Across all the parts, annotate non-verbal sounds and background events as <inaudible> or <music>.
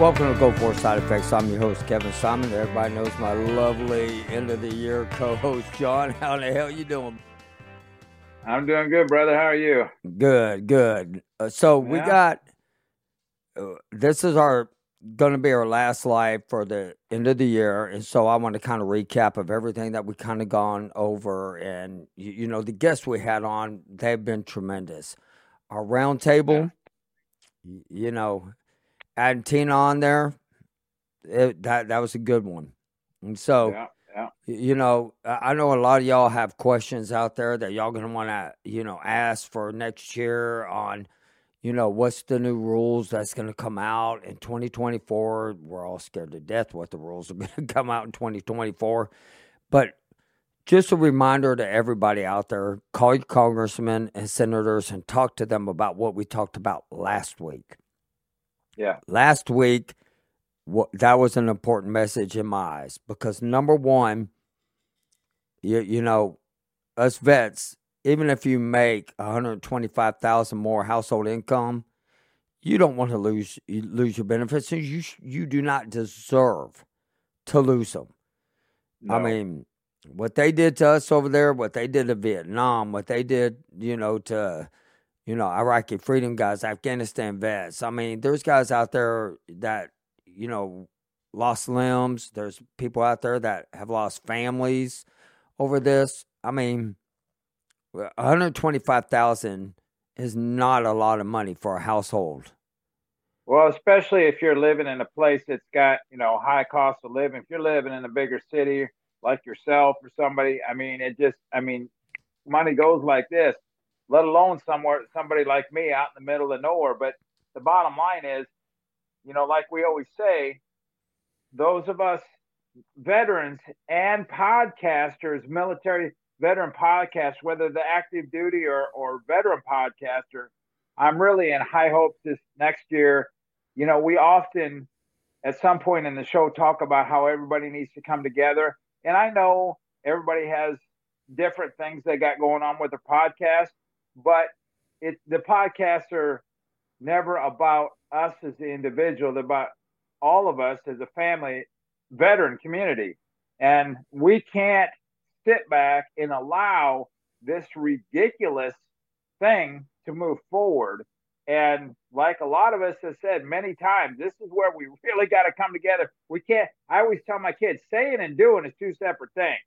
Welcome to Gulf War Side Effects. I'm your host, Kevin Simon. Everybody knows my lovely end of the year co-host, John. <laughs> How the hell you doing? I'm doing good, brother. How are you? Good, good. Uh, so we got uh, this is our going to be our last live for the end of the year, and so I want to kind of recap of everything that we kind of gone over, and you, you know the guests we had on, they've been tremendous. Our roundtable, y you know, adding Tina on there, it, that that was a good one, and so. Yeah, yeah. You know, I I know a lot of y'all have questions out there that y'all gonna want to, you know, ask for next year on, you know, what's the new rules that's gonna come out in 2024. We're all scared to death what the rules are <laughs> gonna come out in 2024, but just a reminder to everybody out there: call your congressmen and senators and talk to them about what we talked about last week. Yeah. Last week, what that was an important message in my eyes because number one, you you know, us vets, even if you make one hundred twenty five thousand more household income, you don't want to lose you lose your benefits. and You sh- you do not deserve to lose them. I mean, what they did to us over there, what they did to Vietnam, what they did, you know, to you know, Iraqi freedom guys, Afghanistan vets. I mean, there's guys out there that, you know, lost limbs. There's people out there that have lost families over this. I mean, 125,000 is not a lot of money for a household. Well, especially if you're living in a place that's got, you know, high cost of living. If you're living in a bigger city like yourself or somebody, I mean, it just, I mean, money goes like this, let alone somewhere, somebody like me out in the middle of nowhere. But the bottom line is, you know, like we always say, those of us veterans and podcasters, military veteran podcasts, whether the active duty or, or veteran podcaster, I'm really in high hopes this next year. You know, we often at some point in the show talk about how everybody needs to come together. And I know everybody has different things they got going on with their podcast, but it the podcasts are never about us as the individual, they're about all of us as a family veteran community. And we can't sit back and allow this ridiculous thing to move forward. And like a lot of us have said many times, this is where we really got to come together. We can't. I always tell my kids, saying and doing is two separate things.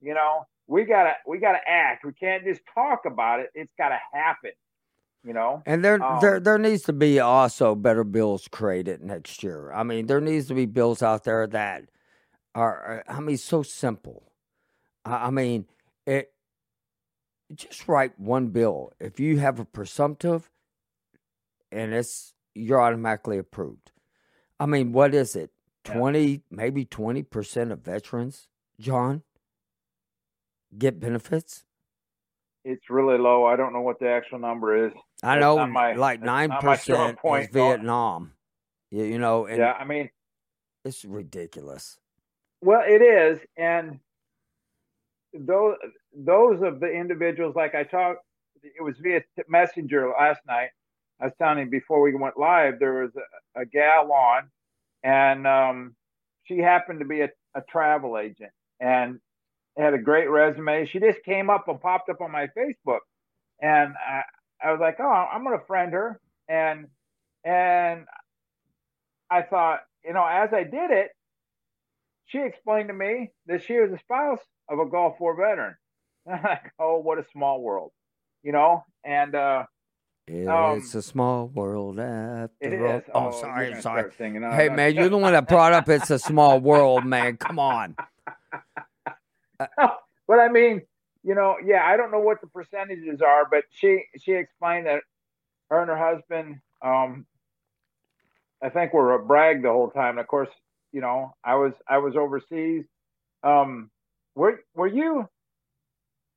You know, we gotta we gotta act. We can't just talk about it. It's got to happen. You know. And there, Um, there, there needs to be also better bills created next year. I mean, there needs to be bills out there that are, I mean, so simple. I, I mean, it. Just write one bill. If you have a presumptive, and it's you're automatically approved. I mean, what is it? Yeah. Twenty, maybe twenty percent of veterans, John, get benefits. It's really low. I don't know what the actual number is. I know, my- like nine not my strong percent is Vietnam. You, you know, and yeah, I mean, it's ridiculous. Well, it is, and those those of the individuals, like I talked, it was via messenger last night. I was telling you before we went live, there was a, a gal on, and um, she happened to be a, a travel agent and had a great resume. She just came up and popped up on my Facebook, and I, I was like, oh, I'm gonna friend her, and and I thought, you know, as I did it, she explained to me that she was the spouse of a Gulf War veteran. And <laughs> I'm like, oh, what a small world, you know? And uh, Um, It's a small world after all. is. Oh, sorry, gonna sorry. start singing. No, Hey, man, you're the one that brought up "It's a Small World," man. Come on. <laughs> <laughs> but I mean, you know, yeah, I don't know what the percentages are, but she she explained that her and her husband, um, I think were a brag the whole time. And of course, you know, I was I was overseas. Um, were were you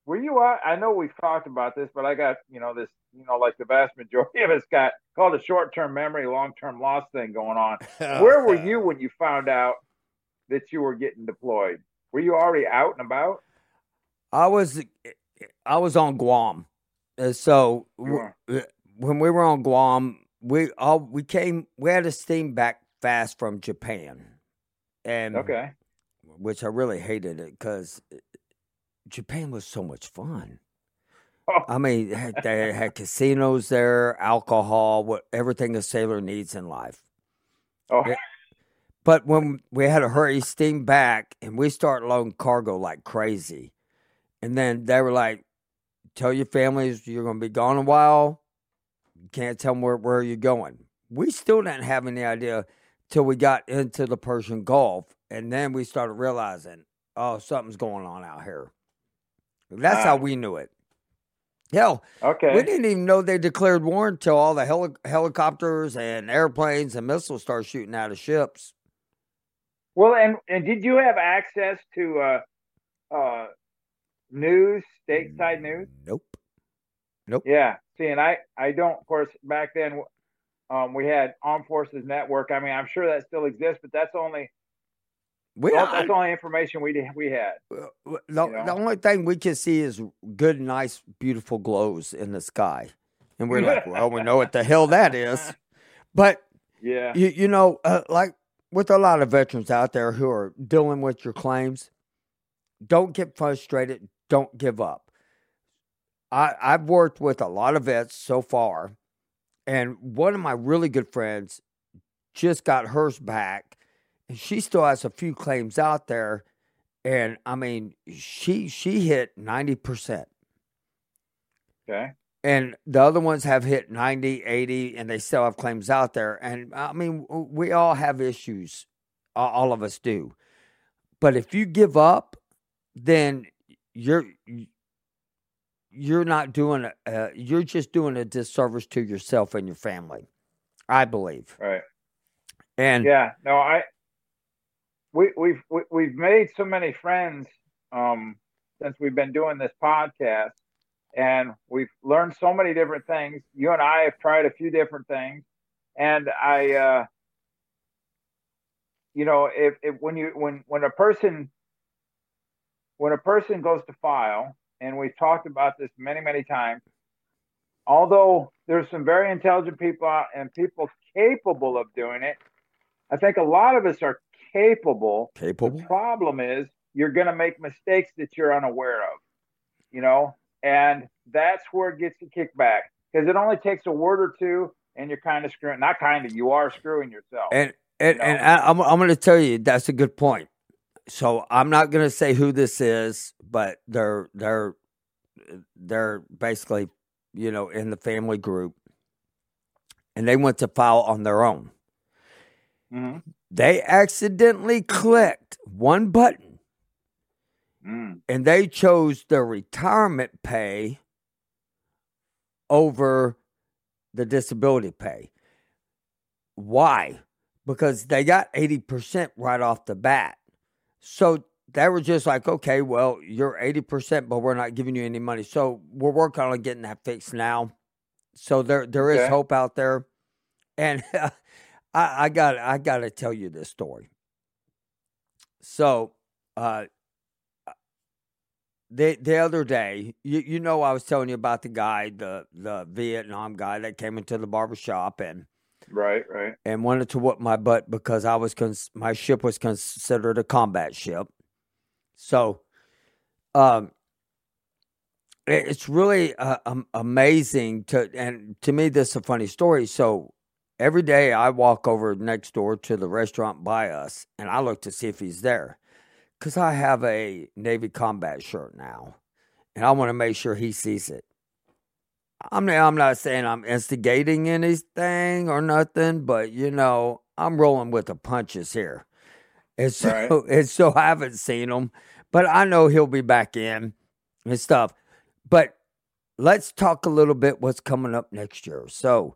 were you out? I know we've talked about this, but I got you know this you know like the vast majority of us got called a short term memory, long term loss thing going on. <laughs> Where were you when you found out that you were getting deployed? Were you already out and about? I was, I was on Guam, Uh, so w- uh, when we were on Guam, we all we came. We had a steam back fast from Japan, and Okay. which I really hated it because Japan was so much fun. Oh. I mean, they had, casinos there, alcohol, what everything a sailor needs in life. Oh. But when we had to hurry steam back and we start loading cargo like crazy, and then they were like, "Tell your families you're going to be gone a while. You can't tell them where, where you're going." We still didn't have any idea till we got into the Persian Gulf, and then we started realizing, "Oh, something's going on out here." That's how Ah. we knew it. Hell, okay. we didn't even know they declared war until all the heli- helicopters and airplanes and missiles started shooting out of ships. Well, and and did you have access to uh, uh, news, stateside news? Nope. Nope. Yeah. See, and I I don't. Of course, back then, um, we had Armed Forces Network. I mean, I'm sure that still exists, but that's only We well, that's the only information we did, we had. the, you the only thing we can see is good, nice, beautiful glows in the sky. And we're like, well, we know what the hell that is. <laughs> But, Yeah. you, you know, uh, like with a lot of veterans out there who are dealing with your claims, don't get frustrated. Don't give up. I, I've worked with a lot of vets so far, and one of my really good friends just got hers back, and she still has a few claims out there. And I mean, she she hit ninety percent, Okay. And the other ones have hit 90, 80, and they still have claims out there. And I mean, we all have issues, all of us do. But if you give up, then you're you're not doing a, uh, you're just doing a disservice to yourself and your family. I believe. Right. And Yeah. No, I. We we've we, we've made so many friends um, since we've been doing this podcast, and we've learned so many different things. You and I have tried a few different things, and I, uh, you know, if, if when you when when a person when a person goes to file, and we've talked about this many many times, although there's some very intelligent people out and people capable of doing it, I think a lot of us are capable. capable. The problem is you're going to make mistakes that you're unaware of, you know, and that's where it gets the kickback because it only takes a word or two and you're kind of screwing, not kind of, you are screwing yourself. And and, You and know? I, I'm I'm going to tell you that's a good point. So I'm not going to say who this is, but they're they're they're basically you know in the family group, and they went to file on their own. Mhm. They accidentally clicked one button, Mm. and they chose their retirement pay over the disability pay. Why? Because they got 80% right off the bat. So they were just like, okay, well, you're 80%, but we're not giving you any money. So we're working on getting that fixed now. So there there is Okay. hope out there. And <laughs> I, I got I gotta tell you this story. So uh the the other day, you, you know I was telling you about the guy, the the Vietnam guy that came into the barber shop and Right, right. and wanted to whip my butt because I was cons- my ship was considered a combat ship. So, um, it- it's really uh, um, amazing to and to me this is a funny story. So every day I walk over next door to the restaurant by us and I look to see if he's there because I have a Navy combat shirt now and I want to make sure he sees it. I'm not, I'm not saying I'm instigating anything or nothing, but you know, I'm rolling with the punches here. And so, Right. <laughs> and so I haven't seen him, but I know he'll be back in and stuff. But let's talk a little bit what's coming up next year. So,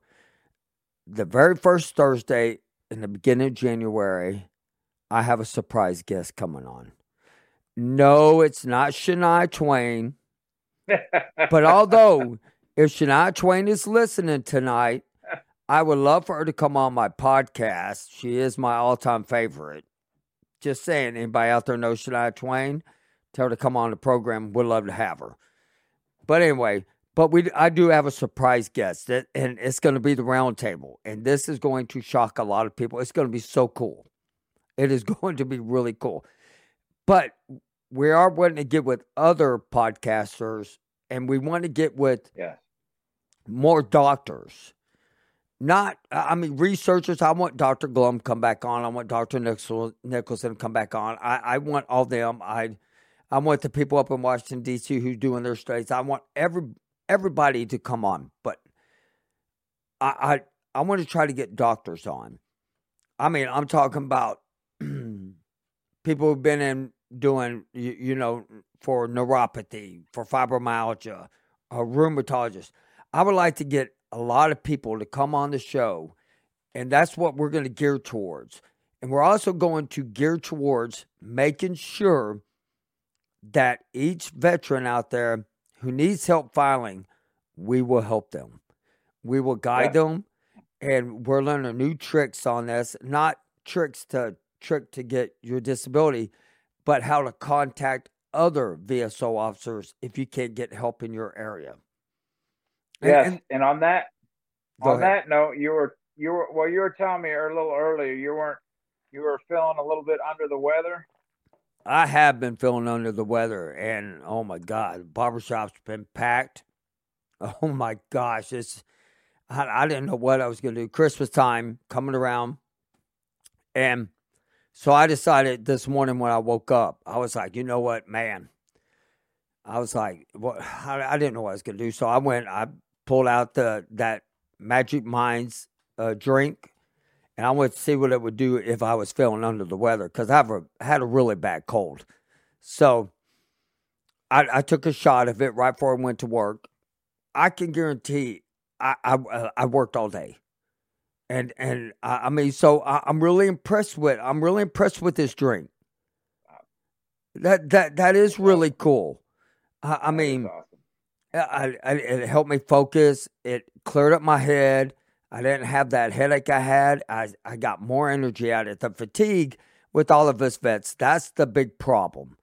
the very first Thursday in the beginning of January, I have a surprise guest coming on. No, it's not Shania Twain. But although if Shania Twain is listening tonight, I would love for her to come on my podcast. She is my all time favorite. Just saying, anybody out there know Shania Twain? Tell her to come on the program. We'd love to have her. But anyway, but we I do have a surprise guest, and it's going to be the roundtable, and this is going to shock a lot of people. It's going to be so cool. It is <laughs> going to be really cool. But we are wanting to get with other podcasters, and we want to get with yeah. more doctors. Not, I mean, researchers. I want Dr. Golomb come back on. I want Dr. Nicolson come back on. I, I want all them. I, I want the people up in Washington D.C. who's doing their studies. I want every everybody to come on, but I, I I want to try to get doctors on. I mean, I'm talking about people who've been in doing you, you know for neuropathy, for fibromyalgia, a rheumatologist. I would like to get a lot of people to come on the show, and that's what we're going to gear towards. And we're also going to gear towards making sure that each veteran out there who needs help filing, we will help them. We will guide yeah. them, and we're learning new tricks on this. Not tricks to trick to get your disability, but how to contact other VSO officers if you can't get help in your area. Yes, and, and, and on that on ahead. that note, you were you were well, you were telling me a little earlier you weren't you were feeling a little bit under the weather. I have been feeling under the weather, and oh my god, barbershop's been packed. <laughs> Oh my gosh, it's I, I didn't know what I was going to do. Christmas time coming around, and so I decided this morning when I woke up, I was like, you know what, man. I was like, what? I, I didn't know what I was to do, so I went. I pulled out the that Magic Minds uh, drink and I went to see what it would do if I was feeling under the weather because I've a, had a really bad cold. So I, I, took a shot of it right before I went to work. I can guarantee I I, uh, I worked all day, and and I, I mean, so I, am really impressed with I'm really impressed with this drink. That that that is really cool. I, I mean, awesome. I, I, it helped me focus. It cleared up my head. I didn't have that headache I had. I, I got more energy out of it. The fatigue with all of us vets, that's the big problem.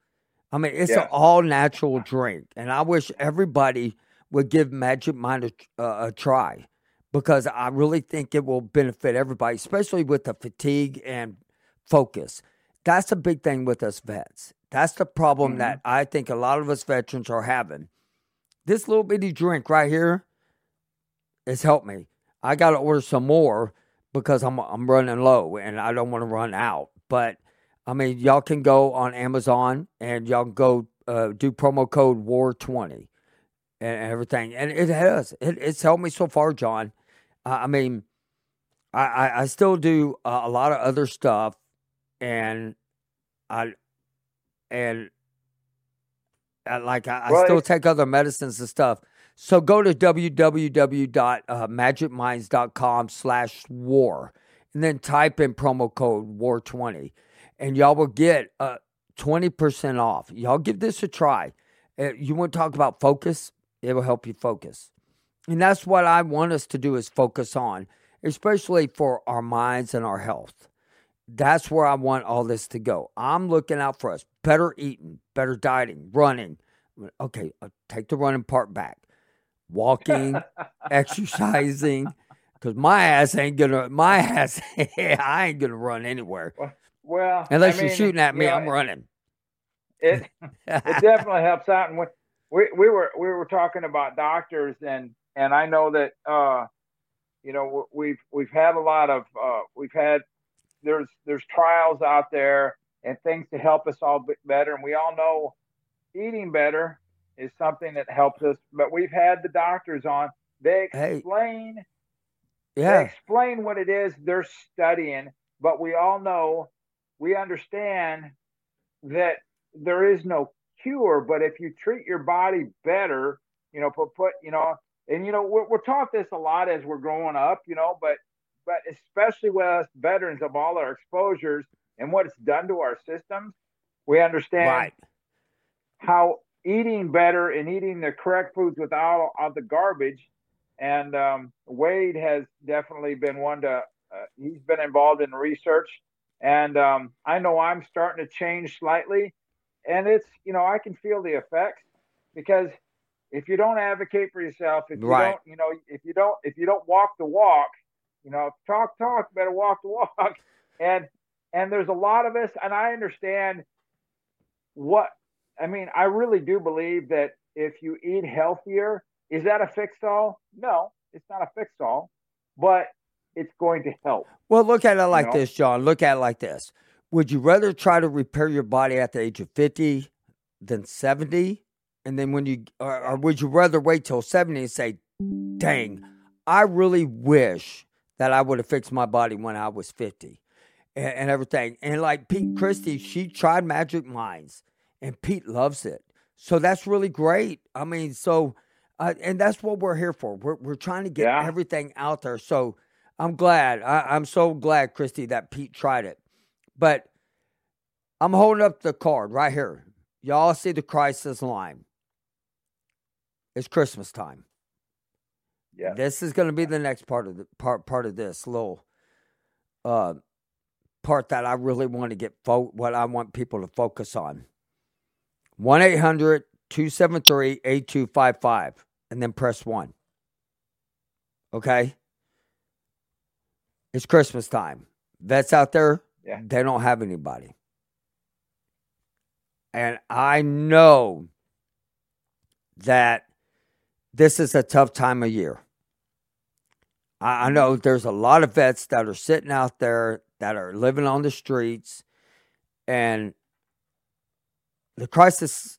I mean, it's yeah. an all natural drink, and I wish everybody would give Magic Mind a, uh, a try because I really think it will benefit everybody, especially with the fatigue and focus. That's a big thing with us vets. That's the problem mm-hmm. that I think a lot of us veterans are having. This little bitty drink right here has helped me. I got to order some more because I'm I'm running low and I don't want to run out. But I mean, y'all can go on Amazon and y'all can go uh, do promo code War twenty and everything, and it has it, it's helped me so far, John. I mean, I, I, I still do uh, a lot of other stuff, and I and uh, like I, I still take other medicines and stuff. So go to www.magicminds.com slash war and then type in promo code war20 and y'all will get uh, 20% off. Y'all give this a try. Uh, you want to talk about focus? It will help you focus. And that's what I want us to do is focus on, especially for our minds and our health. That's where I want all this to go. I'm looking out for us. Better eating, better dieting, running. Okay, I'll take the running part back walking, <laughs> exercising, because my ass ain't gonna. My <laughs> ass, I ain't gonna run anywhere. Well, unless I mean, you're shooting at me, you know, I'm running. It it <laughs> definitely helps out. And we, we we were we were talking about doctors, and and I know that uh, you know we've we've had a lot of uh, we've had there's there's trials out there and things to help us all better, and we all know eating better is something that helps us. But we've had the doctors on. They explain. Hey. Yeah. They explain what it is they're studying, but we all know, we understand that there is no cure. But if you treat your body better, you know, put put, you know, and you know, we're, we're taught this a lot as we're growing up, you know, but but especially with us veterans of all our exposures and what it's done to our systems, we understand right. how eating better and eating the correct foods without all the garbage. And um, Wade has definitely been one to, uh, he's been involved in research. And um, I know I'm starting to change slightly. And it's, you know, I can feel the effects because if you don't advocate for yourself, if you Right. don't, you know, if you don't, if you don't walk the walk, you know, talk, talk, better walk the walk. <laughs> And and there's a lot of us, and I understand what I mean. I really do believe that if you eat healthier, is that a fix all? No, it's not a fix all, but it's going to help. Well, look at it like know? this, John. Look at it like this. Would you rather try to repair your body at the age of 50 than 70? And then when you, or, or would you rather wait till 70 and say, dang, I really wish that I would have fixed my body when I was 50 and, and everything. And like Pete Christie, she tried Magic Minds and Pete loves it. So that's really great. I mean, so, uh, and that's what we're here for. We're, we're trying to get Yeah. everything out there. So, I'm glad. I, I'm so glad, Christy, that Pete tried it. But I'm holding up the card right here. Y'all see the crisis line. It's Christmas time. Yeah. This is going to be the next part of the part part of this little uh part that I really want to get fo- what I want people to focus on. 1-800-273-8255 and then press 1. Okay? It's Christmas time. Vets out there, Yeah. they don't have anybody. And I know that this is a tough time of year. I, know there's a lot of vets that are sitting out there that are living on the streets and the crisis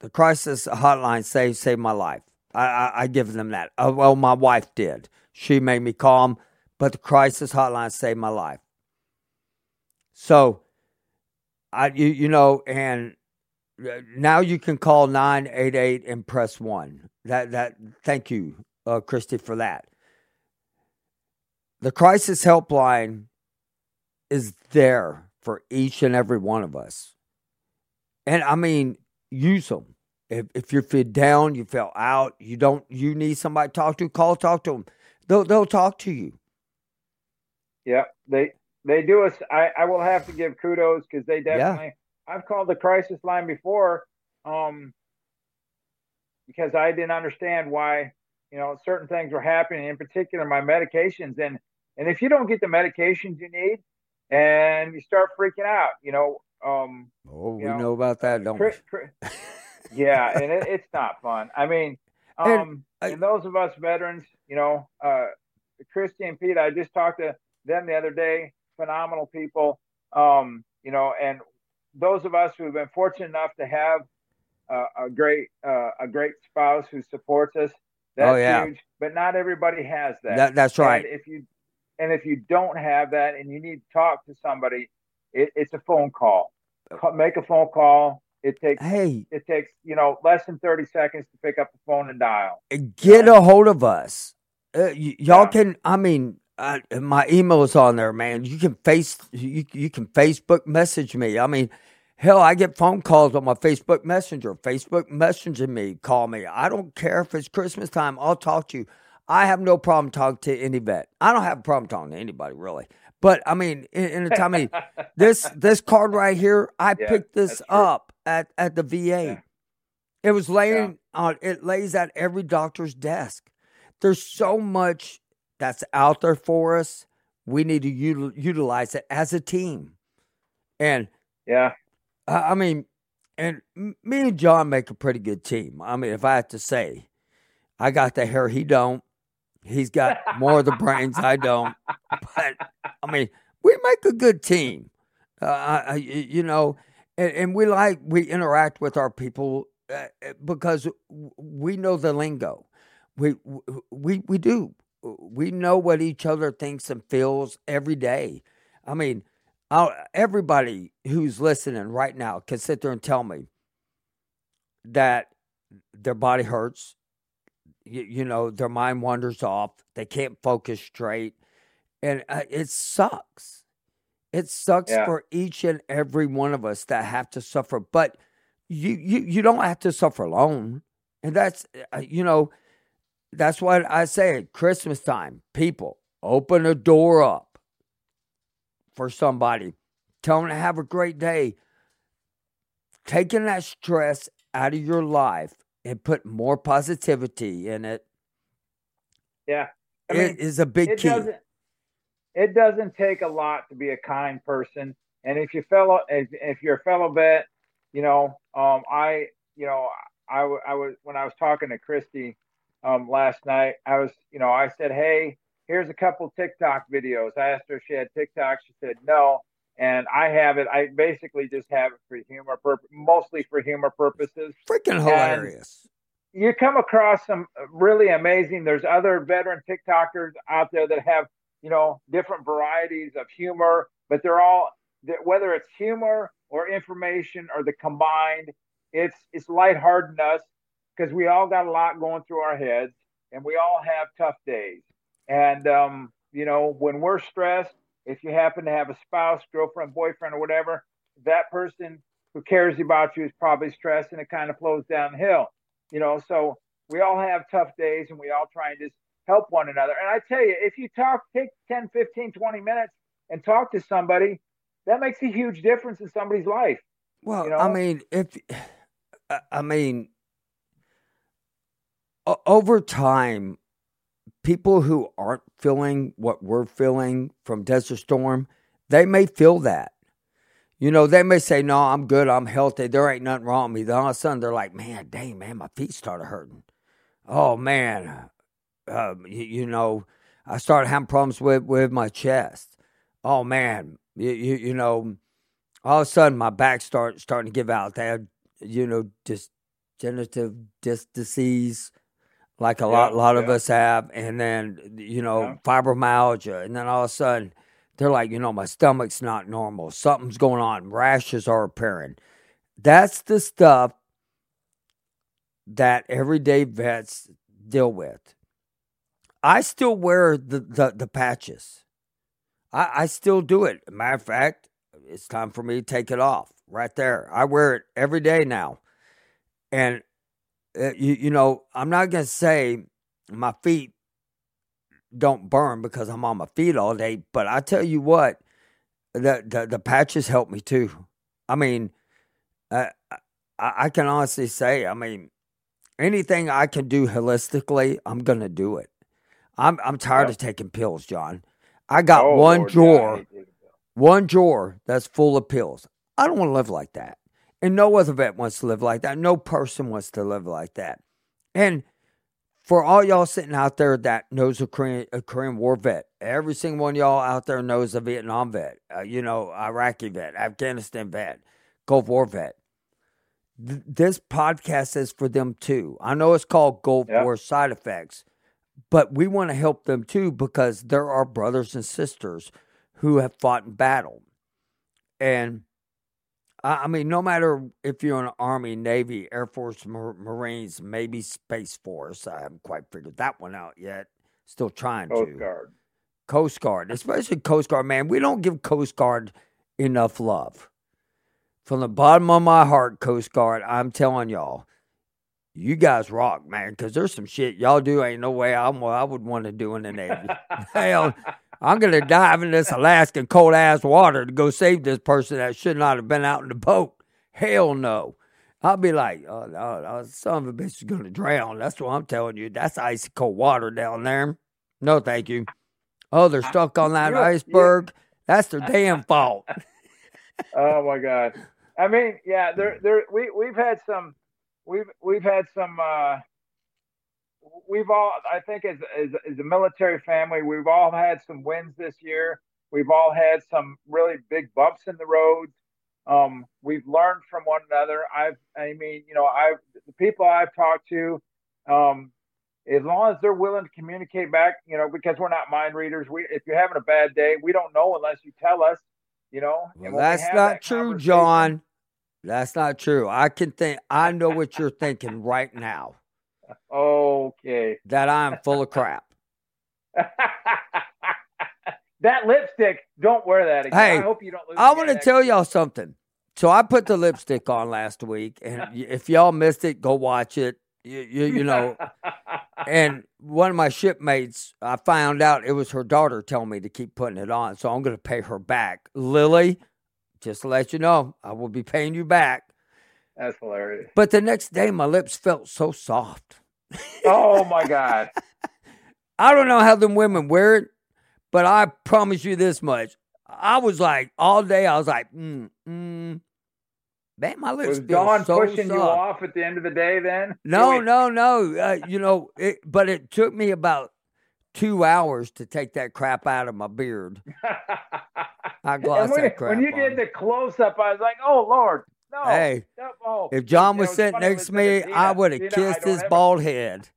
the crisis hotline saved saved my life. I, I, I give them that. Uh, well, my wife did. She made me calm, but the crisis hotline saved my life. So, I you you know, and now you can call nine eight eight and press one. That that thank you, uh, Christy, for that. The crisis helpline is there for each and every one of us, and I mean, use them. If if you feel down, you feel out, you don't, you need somebody to talk to, call, talk to them. They'll they'll talk to you. Yeah, they they do us. I I will have to give kudos because they definitely. I've called the crisis line before, um, because I didn't understand why you know certain things were happening. In particular, my medications and and if you don't get the medications you need, and you start freaking out, you know. Um, Oh, we know, know about that, don't we? Chris, <laughs> Chris, yeah, and it, it's not fun. I mean, And um, I- and those of us veterans, you know, uh, Christy and Pete, I just talked to them the other day. Phenomenal people, um, you know, and those of us who have been fortunate enough to have uh, a great uh, a great spouse who supports us. That's Oh, yeah. huge. But not everybody has that. That that's right. And if you and if you don't have that and you need to talk to somebody, it, it's a phone call. Make a phone call. It takes Hey, it takes you know less than 30 seconds to pick up the phone and dial get a hold of us. Uh, y- y'all Yeah. can. I mean, uh, my email is on there, man. You can face. You you can Facebook message me. I mean, hell, I get phone calls on my Facebook Messenger. Facebook messaging me, call me. I don't care if it's Christmas time. I'll talk to you. I have no problem talking to any vet. I don't have a problem talking to anybody really. But I mean, in, in a time of <laughs> this this card right here, I Yeah, picked this up at at the VA. Yeah. It was laying on. It lays at every doctor's desk. There's so much that's out there for us. We need to util- utilize it as a team. And yeah I I mean, and me and John make a pretty good team. I mean, if I have to say, I got the hair, he don't. He's got more of the brains, I don't. <laughs> But I mean, we make a good team. Uh, I- I- y- you know, and, and we like we interact with our people uh, because we know the lingo. We we we do. We know what each other thinks and feels every day. I mean, I'll, everybody who's listening right now can sit there and tell me that their body hurts. You, you know, their mind wanders off. They can't focus straight, and uh, it sucks. It sucks Yeah. for each and every one of us that have to suffer. But you you you don't have to suffer alone, and that's uh, you know that's what I say at Christmas time. People open a door up for somebody. Tell them to have a great day. Taking that stress out of your life and put more positivity in it. Yeah, I mean, it is a big it key. Doesn't, it doesn't take a lot to be a kind person, and if you fellow, if, if you're a fellow vet, you know, um, I, you know, I, I was when I was talking to Christy um, last night, I was, you know, I said, hey, here's a couple TikTok videos. I asked her if she had TikTok. She said no and I have it. I basically just have it for humor purpose, mostly for humor purposes. Freaking hilarious! And you come across some really amazing. There's other veteran TikTokers out there that have you know different varieties of humor, but they're all whether it's humor or information or the combined. It's it's lightheartedness because we all got a lot going through our heads, and we all have tough days. And um, you know when we're stressed if you happen to have a spouse, girlfriend, boyfriend, or whatever, that person who cares about you is probably stressed and it kind of flows downhill. You know, so we all have tough days and we all try and just help one another. And I tell you, if you talk, take 10, 15, 20 minutes and talk to somebody, that makes a huge difference in somebody's life. Well, you know? I mean, if, <sighs> I mean, over time, people who aren't feeling what we're feeling from Desert Storm, they may feel that. You know, they may say, No, I'm good, I'm healthy, there ain't nothing wrong with me. Then all of a sudden they're like, Man, dang, man, my feet started hurting. Oh, man. Uh, you, you, know, I started having problems with, with my chest. Oh, man. You, you, you know, all of a sudden my back start starting to give out. They had, you know, just degenerative disc disease like a yeah, lot, lot yeah. of us have, and then you know yeah. fibromyalgia, and then all of a sudden they're like, you know, my stomach's not normal, something's going on, rashes are appearing. That's the stuff that everyday vets deal with. I still wear the the, the patches. I, I still do it. Matter of fact, it's time for me to take it off right there. I wear it every day now, and you, you know, I'm not going to say my feet don't burn because I'm on my feet all day, but I tell you what, the the, the patches help me too. I mean, uh, I, I can honestly say, I mean, anything I can do holistically, I'm gonna do it. I'm I'm tired yep. of taking pills, John. I got oh, one Lord, drawer, one drawer that's full of pills. I don't want to live like that. And no other vet wants to live like that. No person wants to live like that. And for all y'all sitting out there that knows a Korean, a Korean War vet, every single one y'all out there knows a Vietnam vet, uh, you know, Iraqi vet, Afghanistan vet, Gulf War vet. Th- this podcast is for them too. I know it's called Gulf yeah. War Side Effects, but we want to help them too because there are brothers and sisters who have fought in battle. And I mean, no matter if you're in the Army, Navy, Air Force, Marines, maybe Space Force, I haven't quite figured that one out yet. Still trying to. Coast to. Guard. Coast Guard, especially Coast Guard, man. We don't give Coast Guard enough love. From the bottom of my heart, Coast Guard, I'm telling y'all, you guys rock, man, because there's some shit y'all do ain't no way I'm, I would want to do in the Navy. <laughs> Hell, I'm going to dive in this Alaskan cold ass water to go save this person that should not have been out in the boat. Hell no. I'll be like, oh, oh, oh son of a bitch is going to drown. That's what I'm telling you. That's icy cold water down there. No, thank you. Oh, they're stuck on that iceberg. That's their damn fault. <laughs> oh my god. I mean, yeah, there, there, we we've had some, we've we've had some uh, we've all, I think, as, as, as a military family, we've all had some wins this year. We've all had some really big bumps in the roads. Um, we've learned from one another. I've, I mean, you know, I've the people I've talked to, um, as long as they're willing to communicate back, you know, because we're not mind readers. We, if you're having a bad day, we don't know unless you tell us. You know, well, that's not that true, John. That's not true. I can think. I know what you're thinking right now. Okay. That I'm full of crap. <laughs> that lipstick, don't wear that again. Hey, I hope you don't lose. I want to tell y'all something. So I put the lipstick on last week, and <laughs> if y'all missed it, go watch it. You, you, you know, <laughs> and one of my shipmates, I found out it was her daughter telling me to keep putting it on, so I'm going to pay her back. Lily, just to let you know, I will be paying you back. That's hilarious. But the next day, my lips felt so soft. Oh my god. <laughs> I don't know how them women wear it, but I promise you this much. I was like, all day, I was like, mm, mm. Man, my lips Was Dawn so pushing soft. you off at the end of the day then? No, Wait. no, no. Uh, you know, it, but it took me about two hours to take that crap out of my beard. <laughs> I glossed when, that crap when you did the close up, I was like, "Oh Lord, no!" Hey, oh. if John You was sitting next to me, I would have kissed his ever-" bald <laughs> head.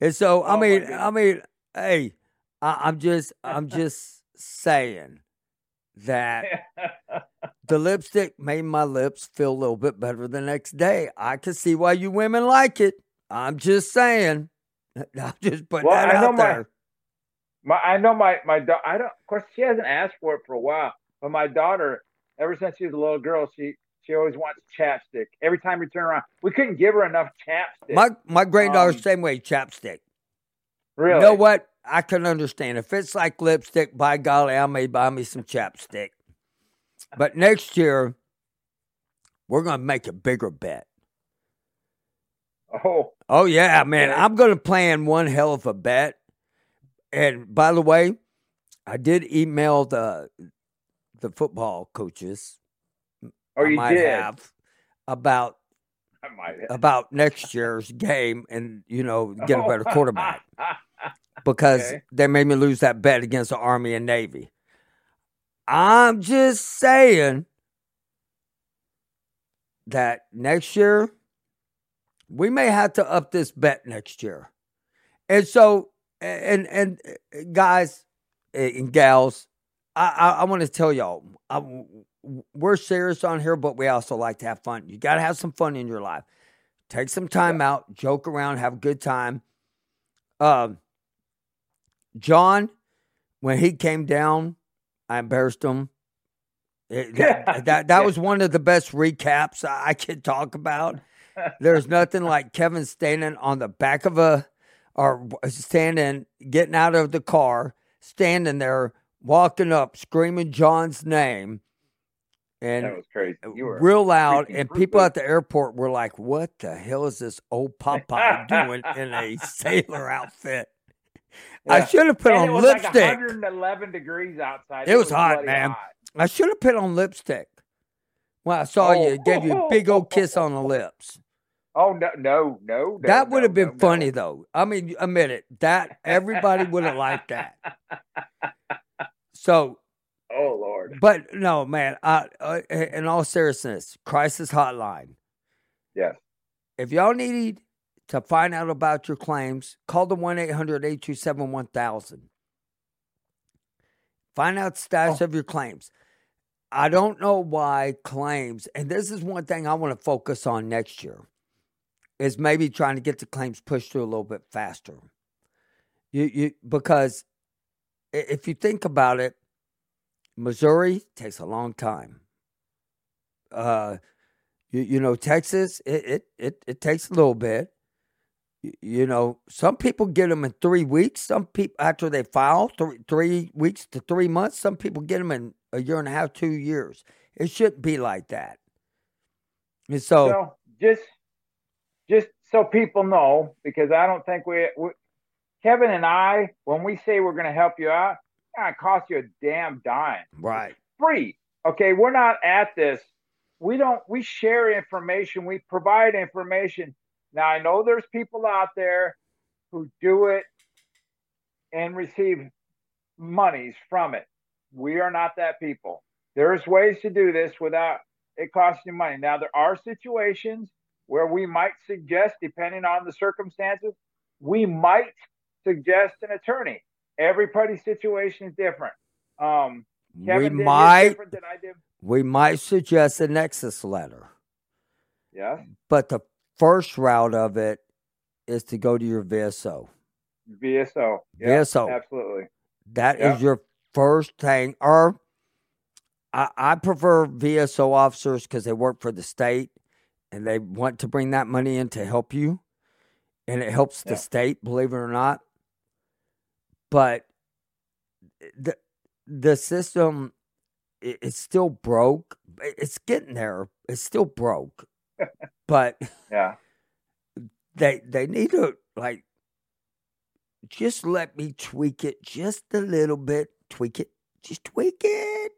And so, I Oh, my mean. I mean, hey, I, I'm just, I'm <laughs> just saying that the lipstick made my lips feel a little bit better the next day. I can see why you women like it. I'm just saying. <laughs> I'm just putting Well, that I out my- there. My, I know my my daughter. I don't. Of course, she hasn't asked for it for a while. But my daughter, ever since she was a little girl, she she always wants chapstick. Every time we turn around, we couldn't give her enough chapstick. My my granddaughter's Um, same way, chapstick. really? You know what? I can understand. If it's like lipstick, by golly, I may buy me some chapstick. But next year, we're going to make a bigger bet. Oh, Oh, yeah, man. Okay. I'm going to plan one hell of a bet. And by the way, I did email the the football coaches. oh, I you might did. have about I might have. about next year's game and you know <laughs> get a better quarterback. <laughs> because Okay. they made me lose that bet against the Army and Navy. I'm just saying that next year we may have to up this bet next year. And so and and uh, guys and gals, I I, I want to tell y'all, I, we're serious on here, but we also like to have fun. You got to have some fun in your life. Take some time out, joke around, have a good time. Um, John, when he came down, I embarrassed him. It- <laughs> that, Yeah. that, that was one of the best recaps I I could talk about. There's nothing like Kevin standing on the back of a, or standing, getting out of the car, standing there, walking up, screaming John's name, and that was crazy. You were real loud, and people at the airport were like, "What the hell is this old Popeye <laughs> doing in a sailor outfit?" I should have put And on it was lipstick. Like 111 degrees outside. It was hot, man. hot. I should have put on lipstick. When I saw you, Oh. gave you a big old oh. kiss on the lips. Oh no, no, no. no that would no, have been no. funny, though. I mean, admit it. That everybody would have liked that. <laughs> So, Oh Lord. but no, man. I, uh, in all seriousness, crisis hotline. Yes. If y'all need to find out about your claims, call the 1 800 827 1000. Find out status Oh. of your claims. I don't know why claims, and this is one thing I want to focus on next year, is maybe trying to get the claims pushed through a little bit faster. You, you, because if you think about it, Missouri takes a long time. Uh, you, you know, Texas, it, it, it, it takes a little bit. You, you know, some people get them in three weeks. Some people, after they file, three, three weeks to three months. Some people get them in a year and a half, two years. It shouldn't be like that. And so, So just, just so people know, because I don't think we, we Kevin and I, when we say we're going to help you out, it not cost you a damn dime. right. Free. Okay, we're not at this. We don't. We share information. We provide information. Now I know there's people out there who do it and receive monies from it. We are not that people. There's ways to do this without it costing you money. Now there are situations where we might suggest, depending on the circumstances, we might suggest an attorney. Everybody's situation is different. Um, we might, different than I did. we might suggest a nexus letter. Yes, But the first route of it is to go to your VSO. VSO. Yeah, VSO. absolutely. That is Yeah. your first thing. Or I, I prefer VSO officers because they work for the state and they want to bring that money in to help you. And it helps the Yeah. state, believe it or not. But the the system i- it's still broke. It's getting there. it's still broke, <laughs> but yeah, <laughs> they they need to like just let me tweak it just a little bit. Tweak it, just tweak it,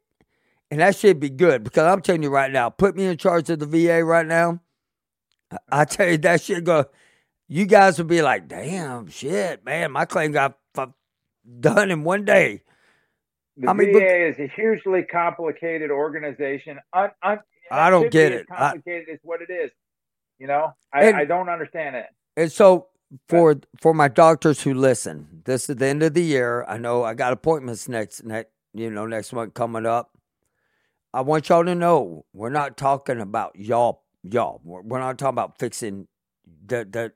and that should be good. Because I'm telling you right now, put me in charge of the VA right now. I, I tell you that shit go. You guys would be like, damn, shit, man, my claim got f- done in one day. The I mean, VA but, is a hugely complicated organization. Un, un, I don't get it. Complicated I, is what it is. You know, I, and, I don't understand it. And so for for my doctors who listen, this is the end of the year. I know I got appointments next next you know next month coming up. I want y'all to know we're not talking about y'all y'all. We're, we're not talking about fixing the the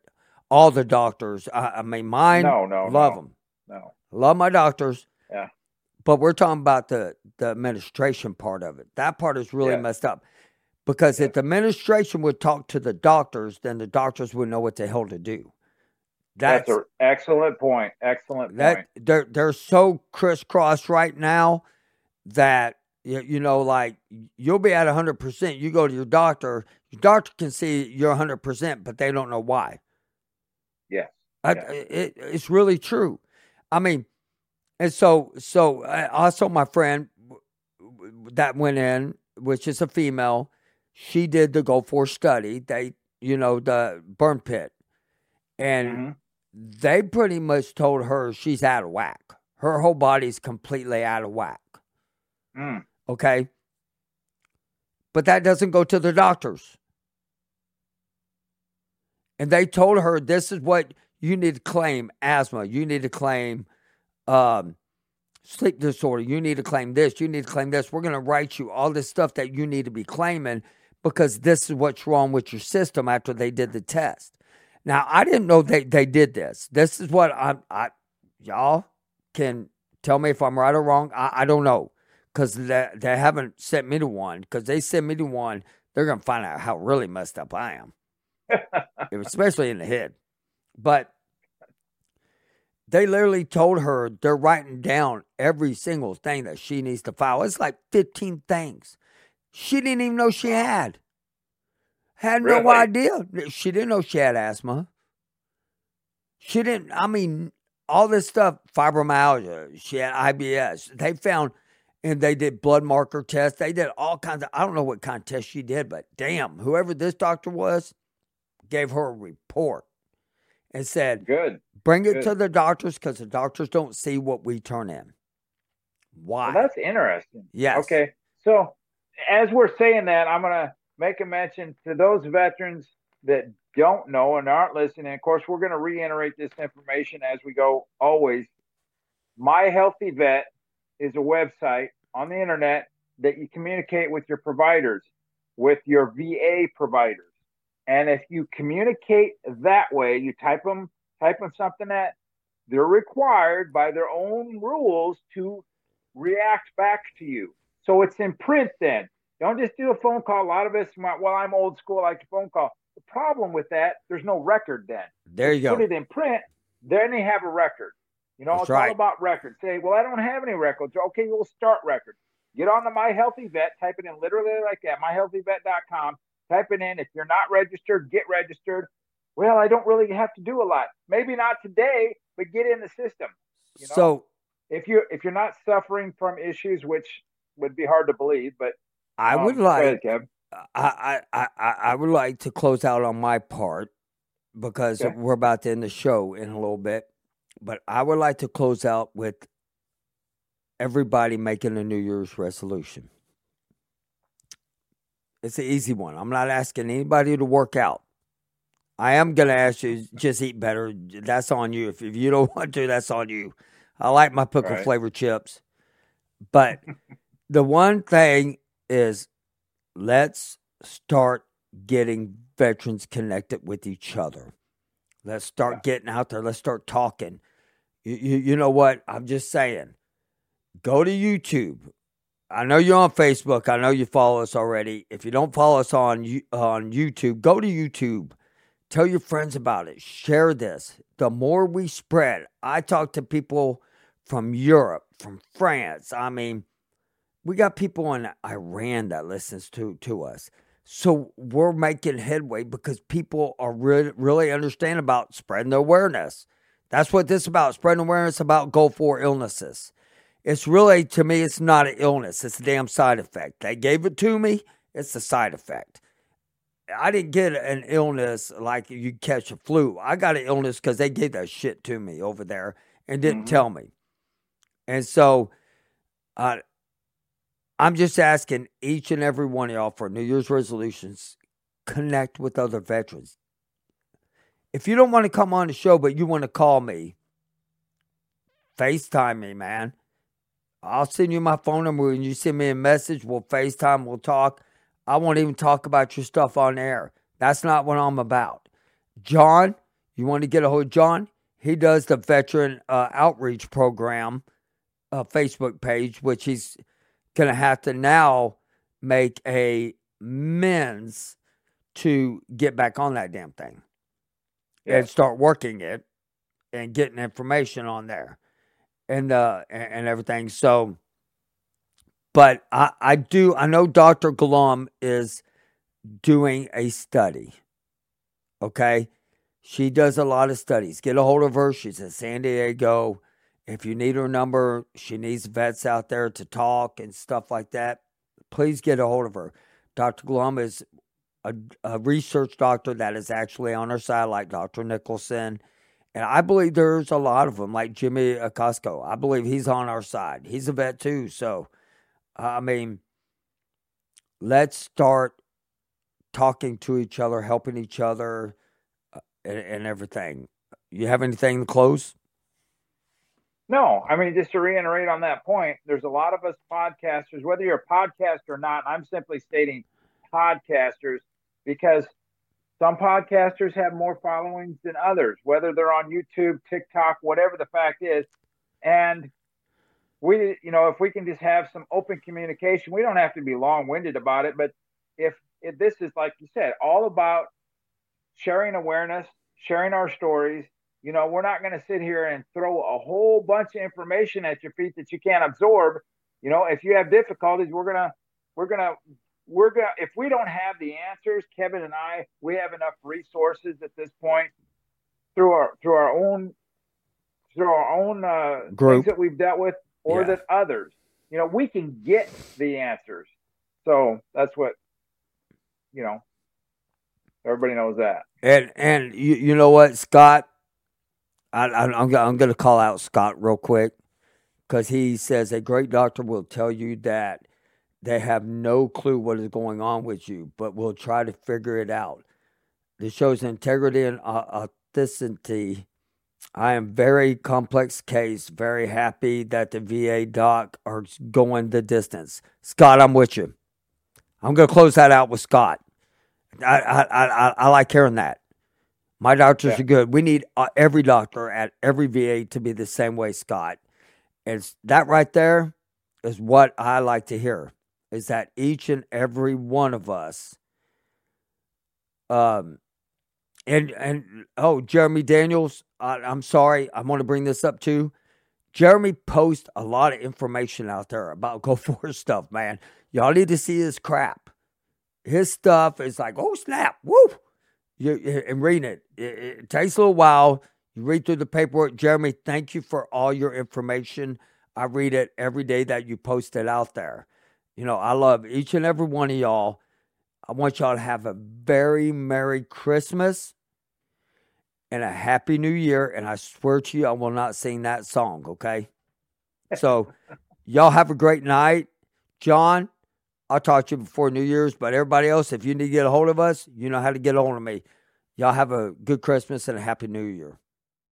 all the doctors. I, I mean, mine. No, no, love no, them. No, love my doctors. Yeah, but we're talking about the the administration part of it. That part is really yeah. messed up. Because yeah. if the administration would talk to the doctors, then the doctors would know what the hell to do. That's, That's an excellent point. Excellent that. They're they're so crisscross right now that you, you know, like you'll be at hundred percent. You go to your doctor, your doctor can see you're hundred percent, but they don't know why. Yes, I, it, it's really true. I mean, and so so also my friend that went in, which is a female, she did the Gulf War study. They, you know, the burn pit, and. Mm-hmm they pretty much told her she's out of whack. Her whole body's completely out of whack. Mm. Okay? But that doesn't go to the doctors. And they told her this is what you need to claim asthma. You need to claim um, sleep disorder. You need to claim this. You need to claim this. We're going to write you all this stuff that you need to be claiming because this is what's wrong with your system after they did the test. Now I didn't know they they did this. This is what I'm. I y'all can tell me if I'm right or wrong. I, I don't know because they they haven't sent me to one. Because they send me to one, they're gonna find out how really messed up I am, <laughs> especially in the head. But they literally told her they're writing down every single thing that she needs to file. It's like 15 things. She didn't even know she had. Had really? no idea. She didn't know she had asthma. She didn't, I mean, all this stuff, fibromyalgia, she had IBS. They found, and they did blood marker tests. They did all kinds of, I don't know what kind of test she did, but damn, whoever this doctor was gave her a report and said, Good. Bring it Good. to the doctors because the doctors don't see what we turn in. Why? Well, that's interesting. Yes. Okay. So, as we're saying that, I'm going to make a mention to those veterans that don't know and aren't listening. Of course, we're going to reiterate this information as we go always. My HealtheVet is a website on the internet that you communicate with your providers, with your VA providers. And if you communicate that way, you type them, type them something that they're required by their own rules to react back to you. So it's in print then. Don't just do a phone call. A lot of us, well, I'm old school, I like a phone call. The problem with that, there's no record then. There you, go. Put it in print, then they have a record. You know, That's it's right. all about records. Say, well, I don't have any records. Okay, we'll start records. Get on to My HealtheVet, type it in literally like that, myhealthyvet.com. Type it in. If you're not registered, get registered. Well, I don't really have to do a lot. Maybe not today, but get in the system. You know? So if you if you're not suffering from issues, which would be hard to believe, but I um, would like. Ahead, I, I, I, I would like to close out on my part because okay. we're about to end the show in a little bit. But I would like to close out with everybody making a New Year's resolution. It's an easy one. I'm not asking anybody to work out. I am going to ask you just eat better. That's on you. If, if you don't <laughs> want to, that's on you. I like my pickle right. flavored chips. But <laughs> the one thing is let's start getting veterans connected with each other. Let's start yeah. getting out there. Let's start talking. You, you, you know what? I'm just saying. Go to YouTube. I know you're on Facebook. I know you follow us already. If you don't follow us on on YouTube, go to YouTube. Tell your friends about it. Share this. The more we spread, I talk to people from Europe, from France. I mean, we got people in Iran that listens to to us. So we're making headway because people are really, really understand about spreading the awareness. That's what this is about, spreading awareness about Gulf War illnesses. It's really, to me, it's not an illness. It's a damn side effect. They gave it to me. It's a side effect. I didn't get an illness like you catch a flu. I got an illness because they gave that shit to me over there and didn't mm-hmm. tell me. And so uh, I'm just asking each and every one of y'all for New Year's resolutions connect with other veterans. If you don't want to come on the show, but you want to call me, FaceTime me, man. I'll send you my phone number and you send me a message. We'll FaceTime, we'll talk. I won't even talk about your stuff on air. That's not what I'm about. John, you want to get a hold of John? He does the veteran uh, outreach program uh, Facebook page, which he's going to have to now make a men's to get back on that damn thing yeah. and start working it and getting information on there and uh and everything. So, but I I do I know Dr. Golomb is doing a study. Okay, she does a lot of studies. Get a hold of her. She's in San Diego. If you need her number, she needs vets out there to talk and stuff like that. Please get a hold of her. Dr. Golomb is a, a research doctor that is actually on her side, like Dr. Nicolson and I believe there's a lot of them, like Jimmy Acosta. I believe he's on our side. He's a vet too. So, I mean, let's start talking to each other, helping each other, uh, and, and everything. You have anything to close? No, I mean, just to reiterate on that point, there's a lot of us podcasters, whether you're a podcaster or not, I'm simply stating podcasters because some podcasters have more followings than others, whether they're on YouTube, TikTok, whatever the fact is. And we, you know, if we can just have some open communication, we don't have to be long winded about it. But if, if this is, like you said, all about sharing awareness, sharing our stories, you know, we're not going to sit here and throw a whole bunch of information at your feet that you can't absorb. You know, if you have difficulties, we're going to, we're going to we're going to if we don't have the answers kevin and i we have enough resources at this point through our through our own through our own uh, Group. things that we've dealt with or yeah. that others you know we can get the answers so that's what you know everybody knows that and and you, you know what scott I, I, I'm, I'm going to call out Scott real quick because he says a great doctor will tell you that they have no clue what is going on with you, but we'll try to figure it out. This shows integrity and authenticity. I am very complex case. Very happy that the VA doc are going the distance. Scott, I'm with you. I'm going to close that out with Scott. I I I, I like hearing that. My doctors yeah. are good. We need uh, every doctor at every VA to be the same way, Scott. It's that right there is what I like to hear is that each and every one of us um and and oh jeremy daniels I, i'm sorry i want to bring this up too. Jeremy posts a lot of information out there about <laughs> Gulf War stuff man. Y'all need to see his crap. His stuff is like oh snap woo! You, and reading it. it it takes a little while. You read through the paperwork. Jeremy thank you for all your information. I read it every day that you post it out there you know, I love each and every one of y'all. I want y'all to have a very Merry Christmas and a Happy New Year. And I swear to you, I will not sing that song, okay? So, <laughs> y'all have a great night. John, I'll talk to you before New Year's, but everybody else, if you need to get a hold of us, you know how to get a hold of me. Y'all have a good Christmas and a Happy New Year.